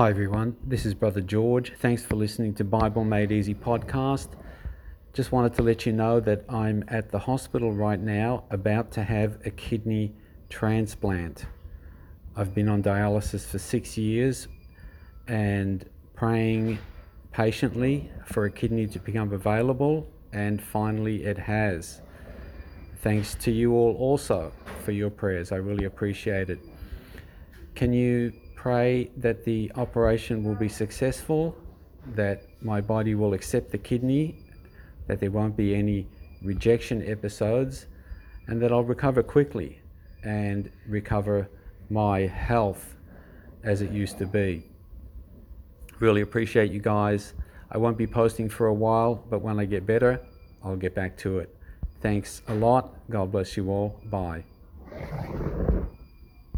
Hi, everyone. This is Brother George. Thanks for listening to Bible Made Easy podcast. Just wanted to let you know that I'm at the hospital right now about to have a kidney transplant. I've been on dialysis for six years and praying patiently for a kidney to become available, and finally it has. Thanks to you all also for your prayers. I really appreciate it. Can you pray that the operation will be successful, that my body will accept the kidney, that there won't be any rejection episodes, and that I'll recover quickly and recover my health as it used to be. Really appreciate you guys. I won't be posting for a while, but when I get better, I'll get back to it. Thanks a lot. God bless you all. Bye.